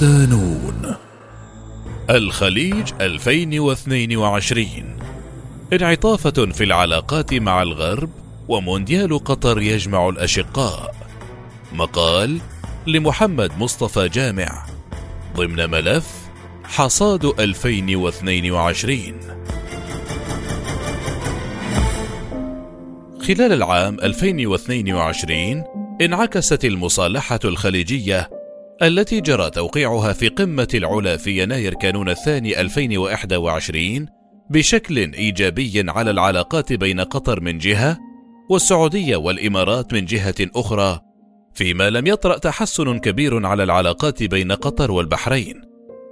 صدانون الخليج 2022 انعطافة في العلاقات مع الغرب ومونديال قطر يجمع الأشقاء. مقال لمحمد مصطفى جامع. ضمن ملف حصاد 2022 خلال العام 2022 انعكست المصالحة الخليجية التي جرى توقيعها في قمة العلا في يناير كانون الثاني 2021 بشكل إيجابي على العلاقات بين قطر من جهة والسعودية والإمارات من جهة أخرى فيما لم يطرأ تحسن كبير على العلاقات بين قطر والبحرين.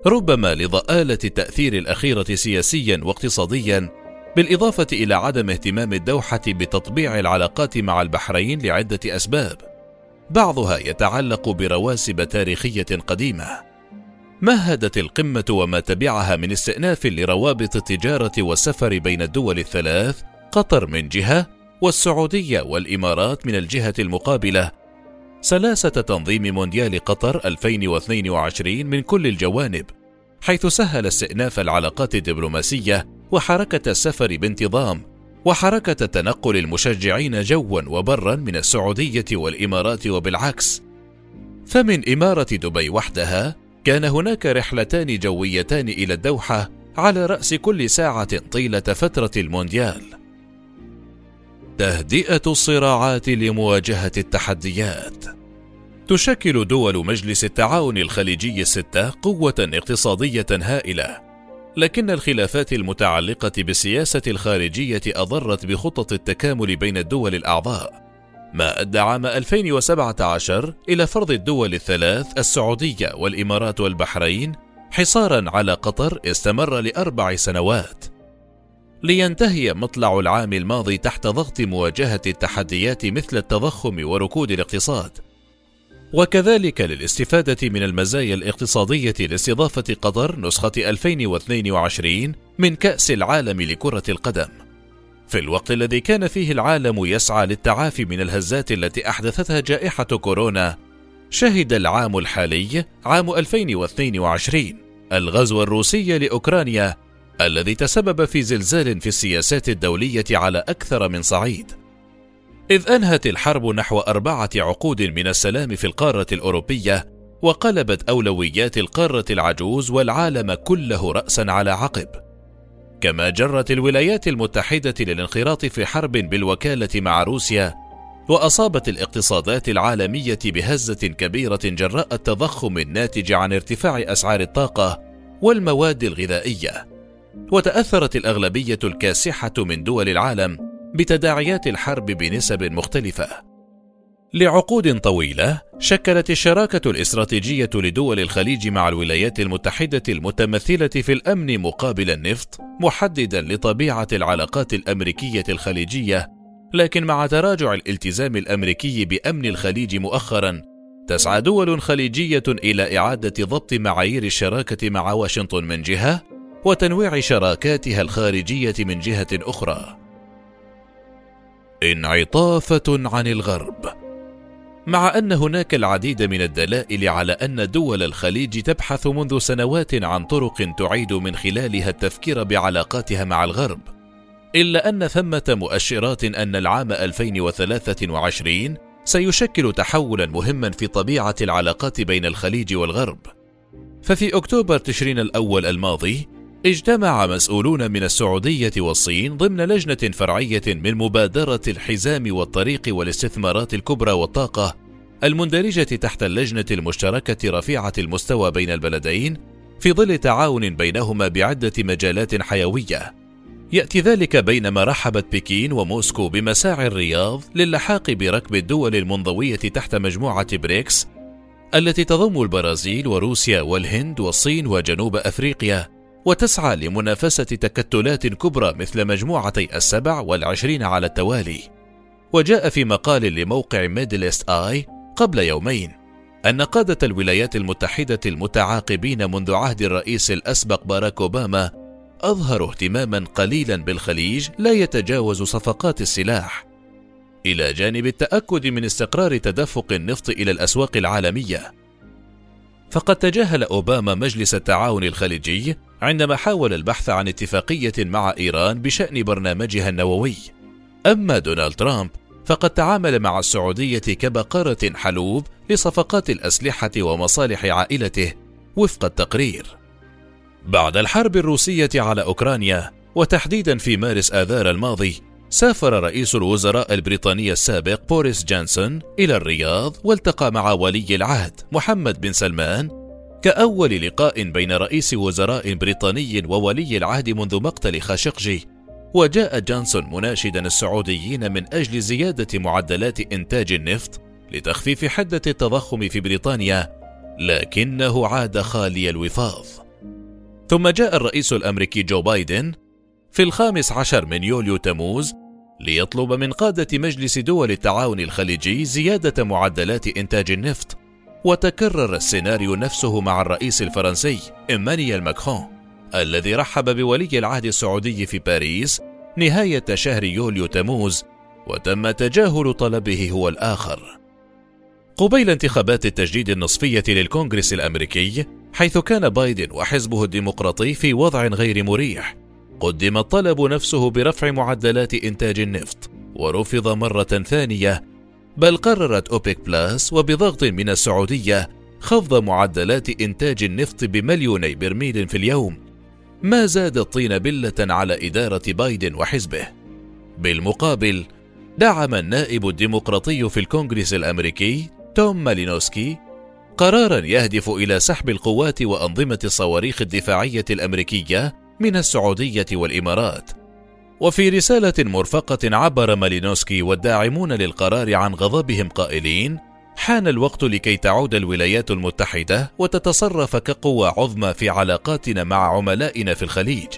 ربما لضآلة التأثير الأخيرة سياسيا واقتصاديا بالإضافة إلى عدم اهتمام الدوحة بتطبيع العلاقات مع البحرين لعدة أسباب. بعضها يتعلق برواسب تاريخية قديمة. مهدت القمة وما تبعها من استئناف لروابط التجارة والسفر بين الدول الثلاث قطر من جهة والسعودية والإمارات من الجهة المقابلة. سلاسة تنظيم مونديال قطر 2022 من كل الجوانب حيث سهل استئناف العلاقات الدبلوماسية وحركة السفر بانتظام. وحركة تنقل المشجعين جوا وبرا من السعودية والإمارات وبالعكس. فمن إمارة دبي وحدها كان هناك رحلتان جويتان إلى الدوحة على رأس كل ساعة طيلة فترة المونديال. تهدئة الصراعات لمواجهة التحديات. تشكل دول مجلس التعاون الخليجي الستة قوة اقتصادية هائلة لكن الخلافات المتعلقة بالسياسة الخارجية أضرت بخطط التكامل بين الدول الأعضاء ما أدى عام 2017 إلى فرض الدول الثلاث السعودية والإمارات والبحرين حصارا على قطر استمر لأربع سنوات. لينتهي مطلع العام الماضي تحت ضغط مواجهة التحديات مثل التضخم وركود الاقتصاد. وكذلك للاستفادة من المزايا الاقتصادية لاستضافة قطر نسخة 2022 من كأس العالم لكرة القدم. في الوقت الذي كان فيه العالم يسعى للتعافي من الهزات التي أحدثتها جائحة كورونا، شهد العام الحالي عام 2022 الغزو الروسي لأوكرانيا الذي تسبب في زلزال في السياسات الدولية على أكثر من صعيد. إذ أنهت الحرب نحو أربعة عقود من السلام في القارة الأوروبية وقلبت أولويات القارة العجوز والعالم كله رأسا على عقب. كما جرت الولايات المتحدة للانخراط في حرب بالوكالة مع روسيا وأصابت الاقتصادات العالمية بهزة كبيرة جراء التضخم الناتج عن ارتفاع أسعار الطاقة والمواد الغذائية. وتأثرت الأغلبية الكاسحة من دول العالم بتداعيات الحرب بنسب مختلفة. لعقود طويلة شكلت الشراكة الاستراتيجية لدول الخليج مع الولايات المتحدة المتمثلة في الأمن مقابل النفط محددا لطبيعة العلاقات الأمريكية الخليجية، لكن مع تراجع الالتزام الأمريكي بأمن الخليج مؤخرا تسعى دول خليجية إلى إعادة ضبط معايير الشراكة مع واشنطن من جهة وتنويع شراكاتها الخارجية من جهة أخرى. انعطافة عن الغرب. مع أن هناك العديد من الدلائل على أن دول الخليج تبحث منذ سنوات عن طرق تعيد من خلالها التفكير بعلاقاتها مع الغرب إلا أن ثمة مؤشرات أن العام 2023 سيشكل تحولا مهما في طبيعة العلاقات بين الخليج والغرب. ففي أكتوبر تشرين الأول الماضي اجتمع مسؤولون من السعودية والصين ضمن لجنة فرعية من مبادرة الحزام والطريق والاستثمارات الكبرى والطاقة المندرجة تحت اللجنة المشتركة رفيعة المستوى بين البلدين في ظل تعاون بينهما بعدة مجالات حيوية. يأتي ذلك بينما رحبت بكين وموسكو بمساعي الرياض للحاق بركب الدول المنضوية تحت مجموعة بريكس التي تضم البرازيل وروسيا والهند والصين وجنوب أفريقيا وتسعى لمنافسة تكتلات كبرى مثل مجموعتي السبع والعشرين على التوالي. وجاء في مقال لموقع Middle East Eye قبل يومين أن قادة الولايات المتحدة المتعاقبين منذ عهد الرئيس الأسبق باراك أوباما أظهروا اهتماما قليلا بالخليج لا يتجاوز صفقات السلاح. إلى جانب التأكد من استقرار تدفق النفط إلى الأسواق العالمية. فقد تجاهل أوباما مجلس التعاون الخليجي عندما حاول البحث عن اتفاقية مع إيران بشأن برنامجها النووي. أما دونالد ترامب فقد تعامل مع السعودية كبقرة حلوب لصفقات الأسلحة ومصالح عائلته وفق التقرير. بعد الحرب الروسية على أوكرانيا وتحديدا في مارس آذار الماضي سافر رئيس الوزراء البريطاني السابق بوريس جانسون إلى الرياض والتقى مع ولي العهد محمد بن سلمان كأول لقاء بين رئيس وزراء بريطاني وولي العهد منذ مقتل خاشقجي. وجاء جانسون مناشدا السعوديين من أجل زيادة معدلات إنتاج النفط لتخفيف حدة التضخم في بريطانيا لكنه عاد خالي الوفاض. ثم جاء الرئيس الأمريكي جو بايدن في الخامس عشر من يوليو تموز ليطلب من قادة مجلس دول التعاون الخليجي زيادة معدلات إنتاج النفط. وتكرر السيناريو نفسه مع الرئيس الفرنسي إيمانويل ماكرون الذي رحب بولي العهد السعودي في باريس نهاية شهر يوليو تموز وتم تجاهل طلبه هو الآخر. قبيل انتخابات التجديد النصفية للكونغرس الأمريكي حيث كان بايدن وحزبه الديمقراطي في وضع غير مريح قدم الطلب نفسه برفع معدلات إنتاج النفط ورفض مرة ثانية بل قررت أوبيك بلاس وبضغط من السعودية خفض معدلات إنتاج النفط بمليوني برميل في اليوم. ما زاد الطين بلة على إدارة بايدن وحزبه. بالمقابل دعم النائب الديمقراطي في الكونغرس الأمريكي توم مالينوسكي قرارا يهدف إلى سحب القوات وأنظمة الصواريخ الدفاعية الأمريكية من السعودية والإمارات وفي رسالة مرفقة عبر مالينوسكي والداعمون للقرار عن غضبهم قائلين حان الوقت لكي تعود الولايات المتحدة وتتصرف كقوة عظمى في علاقاتنا مع عملائنا في الخليج.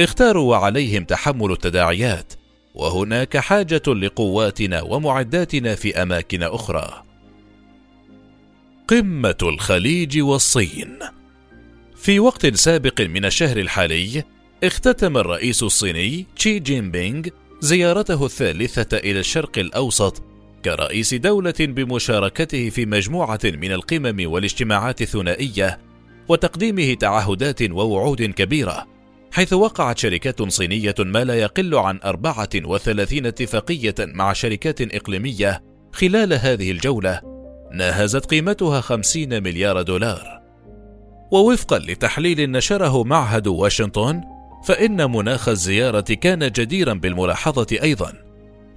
اختاروا وعليهم تحمل التداعيات وهناك حاجة لقواتنا ومعداتنا في أماكن أخرى. قمة الخليج والصين في وقت سابق من الشهر الحالي اختتم الرئيس الصيني تشي جين بينغ زيارته الثالثة إلى الشرق الأوسط كرئيس دولة بمشاركته في مجموعة من القمم والاجتماعات الثنائية وتقديمه تعهدات ووعود كبيرة حيث وقعت شركات صينية ما لا يقل عن 34 اتفاقية مع شركات إقليمية خلال هذه الجولة ناهزت قيمتها 50 مليار دولار. ووفقا لتحليل نشره معهد واشنطن فإن مناخ الزيارة كان جديرا بالملاحظة أيضا.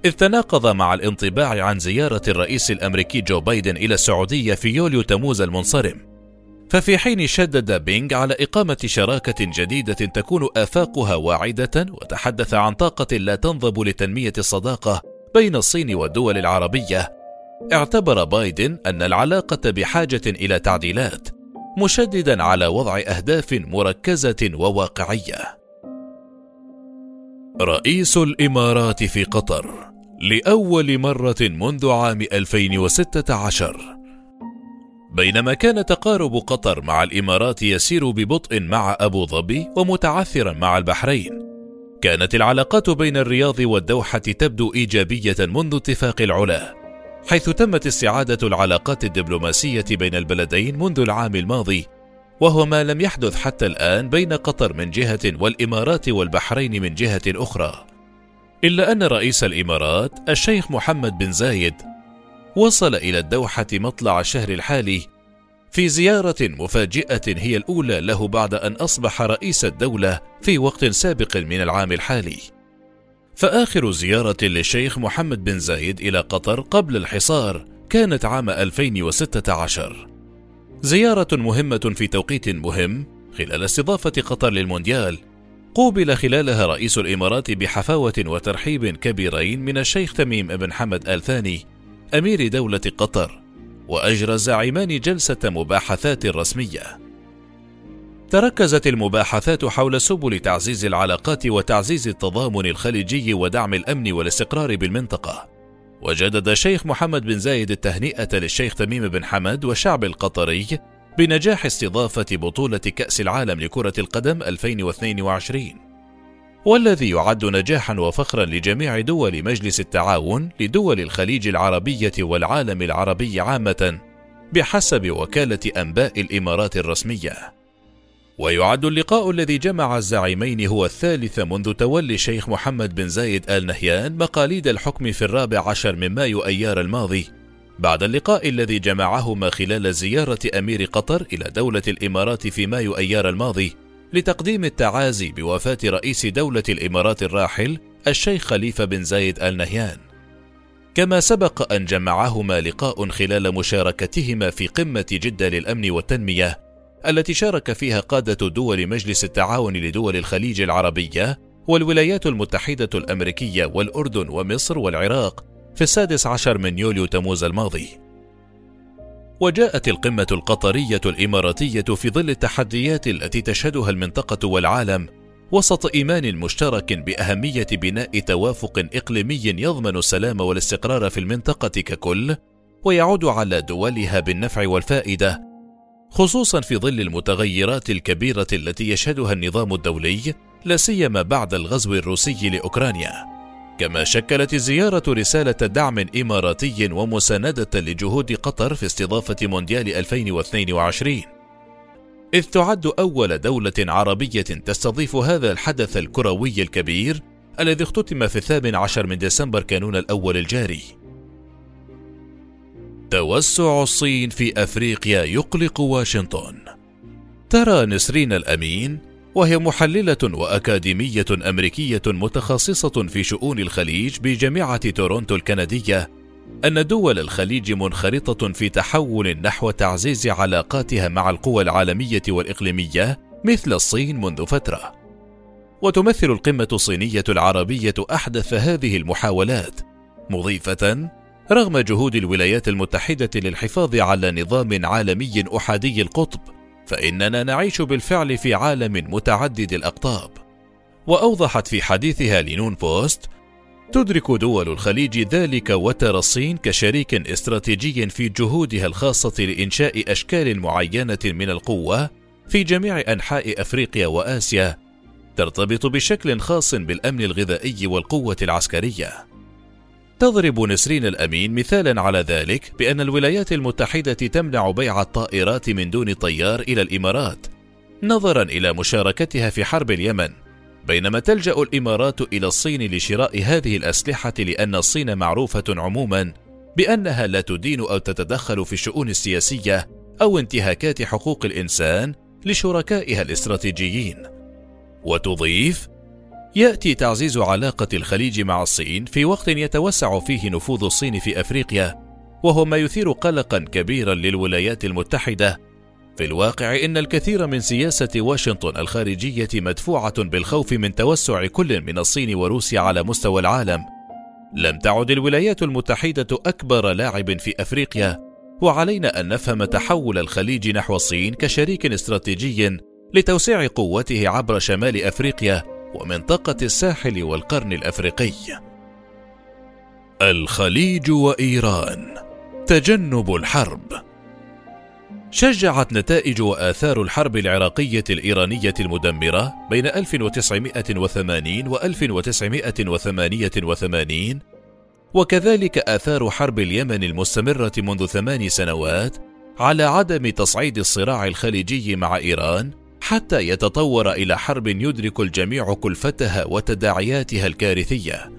إذ تناقض مع الانطباع عن زيارة الرئيس الأمريكي جو بايدن إلى السعودية في يوليو تموز المنصرم. ففي حين شدد بينغ على إقامة شراكة جديدة تكون آفاقها واعدة وتحدث عن طاقة لا تنضب لتنمية الصداقة بين الصين والدول العربية اعتبر بايدن أن العلاقة بحاجة إلى تعديلات. مشددا على وضع أهداف مركزة وواقعية. رئيس الإمارات في قطر لأول مرة منذ عام 2016 بينما كان تقارب قطر مع الإمارات يسير ببطء مع أبو ظبي ومتعثرا مع البحرين. كانت العلاقات بين الرياض والدوحة تبدو إيجابية منذ اتفاق العلا. حيث تمت استعادة العلاقات الدبلوماسية بين البلدين منذ العام الماضي وهو ما لم يحدث حتى الآن بين قطر من جهة والإمارات والبحرين من جهة أخرى. إلا أن رئيس الإمارات الشيخ محمد بن زايد وصل إلى الدوحة مطلع الشهر الحالي في زيارة مفاجئة هي الأولى له بعد أن أصبح رئيس الدولة في وقت سابق من العام الحالي. فآخر زيارة للشيخ محمد بن زايد إلى قطر قبل الحصار كانت عام 2016 زيارة مهمة في توقيت مهم خلال استضافة قطر للمونديال. قوبل خلالها رئيس الإمارات بحفاوة وترحيب كبيرين من الشيخ تميم بن حمد آل ثاني أمير دولة قطر وأجرى الزعيمان جلسة مباحثات رسمية. تركزت المباحثات حول سبل تعزيز العلاقات وتعزيز التضامن الخليجي ودعم الأمن والاستقرار بالمنطقة وجدد الشيخ محمد بن زايد التهنئة للشيخ تميم بن حمد والشعب القطري بنجاح استضافة بطولة كأس العالم لكرة القدم 2022 والذي يعد نجاحا وفخرا لجميع دول مجلس التعاون لدول الخليج العربية والعالم العربي عامة بحسب وكالة أنباء الإمارات الرسمية. ويعد اللقاء الذي جمع الزعيمين هو الثالث منذ تولي الشيخ محمد بن زايد آل نهيان مقاليد الحكم في الرابع عشر من مايو أيار الماضي. بعد اللقاء الذي جمعهما خلال زيارة أمير قطر إلى دولة الإمارات في مايو أيار الماضي لتقديم التعازي بوفاة رئيس دولة الإمارات الراحل الشيخ خليفة بن زايد آل نهيان. كما سبق أن جمعهما لقاء خلال مشاركتهما في قمة جدة للأمن والتنمية. التي شارك فيها قادة دول مجلس التعاون لدول الخليج العربية والولايات المتحدة الأمريكية والأردن ومصر والعراق في السادس عشر من يوليو تموز الماضي. وجاءت القمة القطرية الإماراتية في ظل التحديات التي تشهدها المنطقة والعالم وسط إيمان مشترك بأهمية بناء توافق إقليمي يضمن السلام والاستقرار في المنطقة ككل ويعود على دولها بالنفع والفائدة خصوصا في ظل المتغيرات الكبيرة التي يشهدها النظام الدولي لا سيما بعد الغزو الروسي لأوكرانيا. كما شكلت الزيارة رسالة دعم إماراتي ومساندة لجهود قطر في استضافة مونديال 2022 إذ تعد أول دولة عربية تستضيف هذا الحدث الكروي الكبير الذي اختتم في الثامن عشر من ديسمبر كانون الأول الجاري. توسع الصين في أفريقيا يقلق واشنطن ترى نسرين الأمين وهي محللة وأكاديمية أمريكية متخصصة في شؤون الخليج بجامعة تورونتو الكندية أن دول الخليج منخرطة في تحول نحو تعزيز علاقاتها مع القوى العالمية والإقليمية مثل الصين منذ فترة. وتمثل القمة الصينية العربية أحدث هذه المحاولات، مضيفة: رغم جهود الولايات المتحدة للحفاظ على نظام عالمي أحادي القطب، فإننا نعيش بالفعل في عالم متعدد الأقطاب. وأوضحت في حديثها لنون بوست: تدرك دول الخليج ذلك وترى الصين كشريك استراتيجي في جهودها الخاصة لإنشاء أشكال معينة من القوة في جميع أنحاء أفريقيا وآسيا ترتبط بشكل خاص بالأمن الغذائي والقوة العسكرية. تضرب نسرين الأمين مثالا على ذلك بأن الولايات المتحدة تمنع بيع الطائرات من دون طيار إلى الإمارات نظرا إلى مشاركتها في حرب اليمن بينما تلجأ الإمارات إلى الصين لشراء هذه الأسلحة لأن الصين معروفة عموما بأنها لا تدين أو تتدخل في الشؤون السياسية أو انتهاكات حقوق الإنسان لشركائها الاستراتيجيين. وتضيف يأتي تعزيز علاقة الخليج مع الصين في وقت يتوسع فيه نفوذ الصين في أفريقيا وهو ما يثير قلقا كبيرا للولايات المتحدة. في الواقع إن الكثير من سياسة واشنطن الخارجية مدفوعة بالخوف من توسع كل من الصين وروسيا على مستوى العالم. لم تعد الولايات المتحدة أكبر لاعب في أفريقيا وعلينا أن نفهم تحول الخليج نحو الصين كشريك استراتيجي لتوسيع قوته عبر شمال أفريقيا. ومنطقة الساحل والقرن الأفريقي. الخليج وإيران تجنب الحرب شجعت نتائج وآثار الحرب العراقية الإيرانية المدمرة بين 1980 و 1988 وكذلك آثار حرب اليمن المستمرة منذ ثمان سنوات على عدم تصعيد الصراع الخليجي مع إيران حتى يتطور إلى حرب يدرك الجميع كلفتها وتداعياتها الكارثية.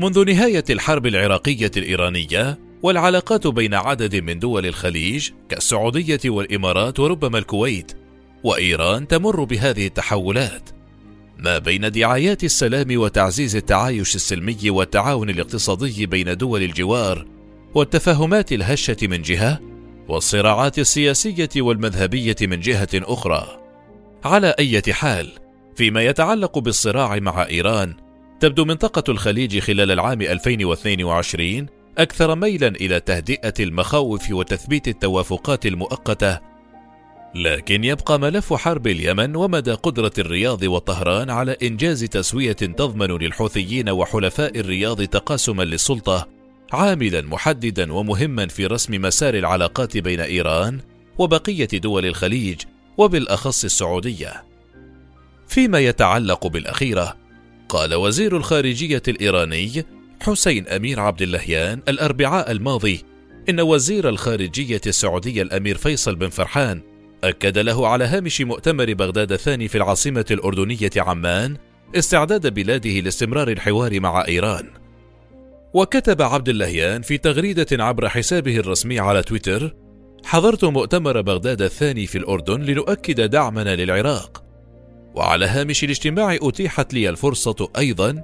منذ نهاية الحرب العراقية الإيرانية والعلاقات بين عدد من دول الخليج كالسعودية والإمارات وربما الكويت وإيران تمر بهذه التحولات. ما بين دعايات السلام وتعزيز التعايش السلمي والتعاون الاقتصادي بين دول الجوار والتفاهمات الهشة من جهة والصراعات السياسية والمذهبية من جهة أخرى. على أي حال. فيما يتعلق بالصراع مع إيران تبدو منطقة الخليج خلال العام 2022 أكثر ميلا إلى تهدئة المخاوف وتثبيت التوافقات المؤقتة. لكن يبقى ملف حرب اليمن ومدى قدرة الرياض وطهران على إنجاز تسوية تضمن للحوثيين وحلفاء الرياض تقاسما للسلطة عاملا محددا ومهما في رسم مسار العلاقات بين إيران وبقية دول الخليج. وبالأخص السعودية فيما يتعلق بالأخيرة قال وزير الخارجية الإيراني حسين أمير عبد اللهيان الأربعاء الماضي إن وزير الخارجية السعودي الأمير فيصل بن فرحان أكد له على هامش مؤتمر بغداد الثاني في العاصمة الأردنية عمان استعداد بلاده لاستمرار الحوار مع إيران. وكتب عبد اللهيان في تغريدة عبر حسابه الرسمي على تويتر: حضرت مؤتمر بغداد الثاني في الأردن لنؤكد دعمنا للعراق. وعلى هامش الاجتماع أتيحت لي الفرصة أيضا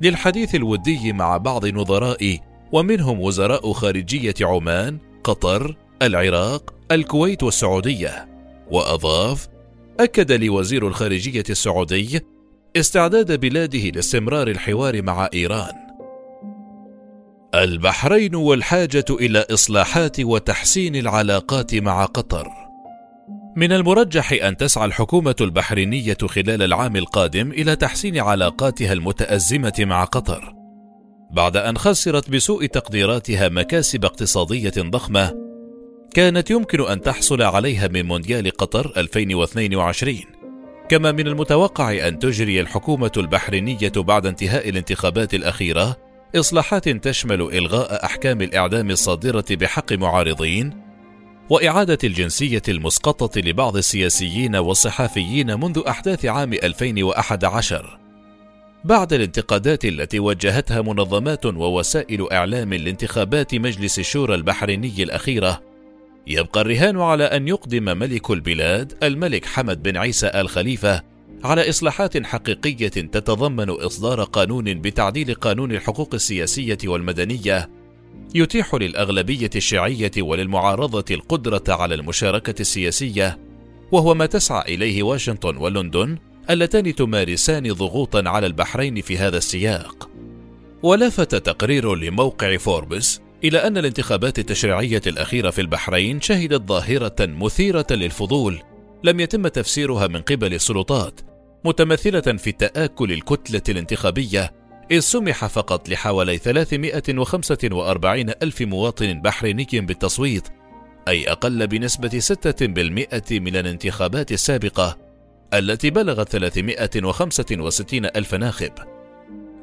للحديث الودي مع بعض نظرائي ومنهم وزراء خارجية عمان، قطر، العراق، الكويت والسعودية. وأضاف: أكد لي وزير الخارجية السعودي استعداد بلاده لاستمرار الحوار مع إيران. البحرين والحاجة إلى إصلاحات وتحسين العلاقات مع قطر. من المرجح أن تسعى الحكومة البحرينية خلال العام القادم إلى تحسين علاقاتها المتأزمة مع قطر، بعد أن خسرت بسوء تقديراتها مكاسب اقتصادية ضخمة كانت يمكن أن تحصل عليها من مونديال قطر 2022 كما من المتوقع أن تجري الحكومة البحرينية بعد انتهاء الانتخابات الأخيرة إصلاحات تشمل إلغاء أحكام الإعدام الصادرة بحق معارضين وإعادة الجنسية المسقطة لبعض السياسيين والصحفيين منذ أحداث عام 2011 بعد الانتقادات التي وجهتها منظمات ووسائل إعلام لانتخابات مجلس الشورى البحريني الأخيرة يبقى الرهان على أن يقدم ملك البلاد الملك حمد بن عيسى آل خليفة على إصلاحات حقيقية تتضمن إصدار قانون بتعديل قانون الحقوق السياسية والمدنية يتيح للأغلبية الشيعية وللمعارضة القدرة على المشاركة السياسية وهو ما تسعى إليه واشنطن ولندن اللتان تمارسان ضغوطا على البحرين في هذا السياق. ولفت تقرير لموقع فوربس إلى أن الانتخابات التشريعية الأخيرة في البحرين شهدت ظاهرة مثيرة للفضول لم يتم تفسيرها من قبل السلطات متمثلة في تآكل الكتلة الانتخابية إذ سمح فقط لحوالي 345 ألف مواطن بحريني بالتصويت أي أقل بنسبة 6% من الانتخابات السابقة التي بلغت 365 ألف ناخب.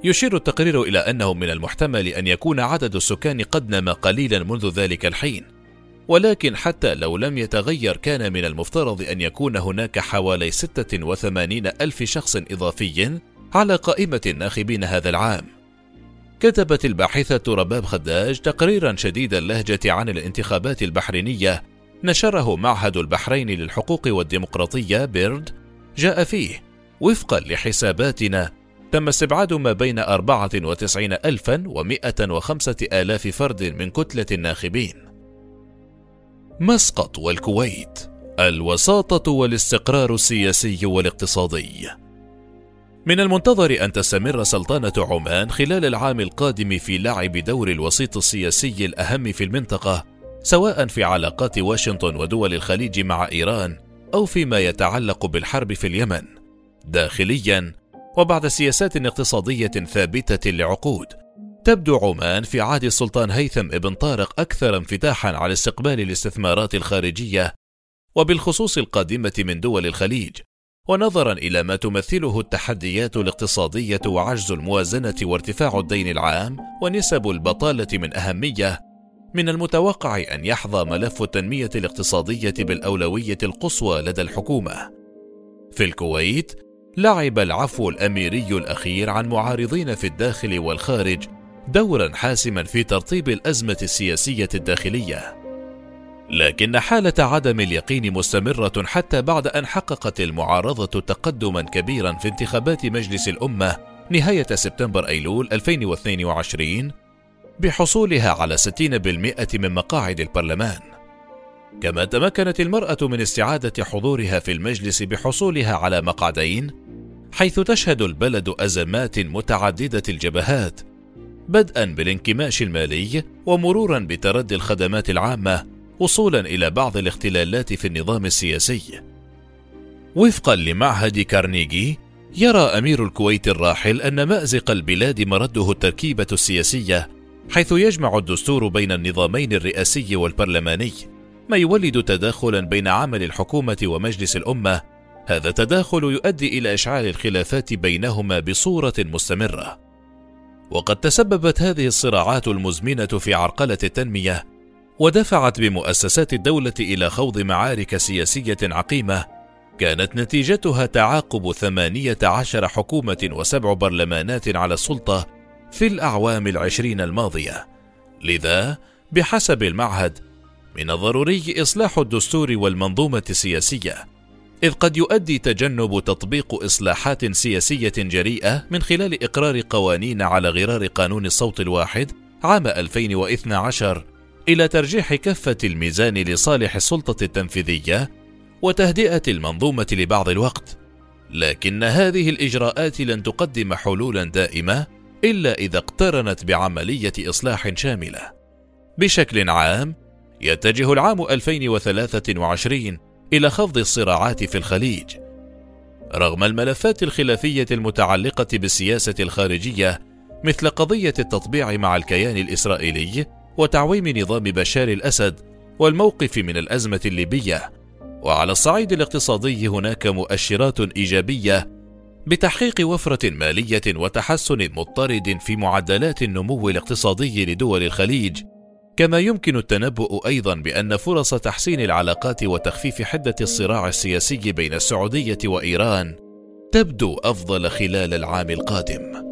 يشير التقرير إلى أنه من المحتمل أن يكون عدد السكان قد نما قليلا منذ ذلك الحين. ولكن حتى لو لم يتغير كان من المفترض أن يكون هناك حوالي 86 ألف شخص إضافي على قائمة الناخبين هذا العام. كتبت الباحثة رباب خداج تقريرا شديد اللهجة عن الانتخابات البحرينية. نشره معهد البحرين للحقوق والديمقراطية بيرد. جاء فيه وفقا لحساباتنا تم استبعاد ما بين 94 ألفا ومائة وخمسة آلاف فرد من كتلة الناخبين. مسقط والكويت الوساطة والاستقرار السياسي والاقتصادي. من المنتظر أن تستمر سلطنة عمان خلال العام القادم في لعب دور الوسيط السياسي الأهم في المنطقة سواء في علاقات واشنطن ودول الخليج مع إيران أو فيما يتعلق بالحرب في اليمن. داخليا وبعد سياسات اقتصادية ثابتة لعقود تبدو عمان في عهد السلطان هيثم ابن طارق أكثر انفتاحا على استقبال الاستثمارات الخارجية وبالخصوص القادمة من دول الخليج ونظرا إلى ما تمثله التحديات الاقتصادية وعجز الموازنة وارتفاع الدين العام ونسب البطالة من أهمية من المتوقع أن يحظى ملف التنمية الاقتصادية بالأولوية القصوى لدى الحكومة. في الكويت، لعب العفو الأميري الأخير عن معارضين في الداخل والخارج دورا حاسما في ترطيب الأزمة السياسية الداخلية. لكن حالة عدم اليقين مستمرة حتى بعد أن حققت المعارضة تقدما كبيرا في انتخابات مجلس الأمة نهاية سبتمبر أيلول 2022 بحصولها على 60% من مقاعد البرلمان. كما تمكنت المرأة من استعادة حضورها في المجلس بحصولها على مقعدين، حيث تشهد البلد أزمات متعددة الجبهات، بدءا بالانكماش المالي ومرورا بتردي الخدمات العامة، وصولا إلى بعض الاختلالات في النظام السياسي. وفقا لمعهد كارنيجي، يرى أمير الكويت الراحل أن مأزق البلاد مرده التركيبة السياسية حيث يجمع الدستور بين النظامين الرئاسي والبرلماني ما يولد تداخلا بين عمل الحكومة ومجلس الأمة هذا التداخل يؤدي إلى إشعال الخلافات بينهما بصورة مستمرة وقد تسببت هذه الصراعات المزمنة في عرقلة التنمية ودفعت بمؤسسات الدولة إلى خوض معارك سياسية عقيمة كانت نتيجتها تعاقب ثمانية عشر حكومة وسبع برلمانات على السلطة في الأعوام العشرين الماضية. لذا بحسب المعهد من الضروري إصلاح الدستور والمنظومة السياسية. إذ قد يؤدي تجنب تطبيق إصلاحات سياسية جريئة من خلال إقرار قوانين على غرار قانون الصوت الواحد عام 2012 إلى ترجيح كفة الميزان لصالح السلطة التنفيذية وتهدئة المنظومة لبعض الوقت، لكن هذه الإجراءات لن تقدم حلولا دائمة إلا إذا اقترنت بعملية إصلاح شاملة. بشكل عام، يتجه العام 2023 إلى خفض الصراعات في الخليج. رغم الملفات الخلافية المتعلقة بالسياسة الخارجية مثل قضية التطبيع مع الكيان الإسرائيلي وتعويم نظام بشار الأسد والموقف من الأزمة الليبية وعلى الصعيد الاقتصادي هناك مؤشرات إيجابية بتحقيق وفرة مالية وتحسن مضطرد في معدلات النمو الاقتصادي لدول الخليج كما يمكن التنبؤ أيضا بأن فرص تحسين العلاقات وتخفيف حدة الصراع السياسي بين السعودية وإيران تبدو أفضل خلال العام القادم.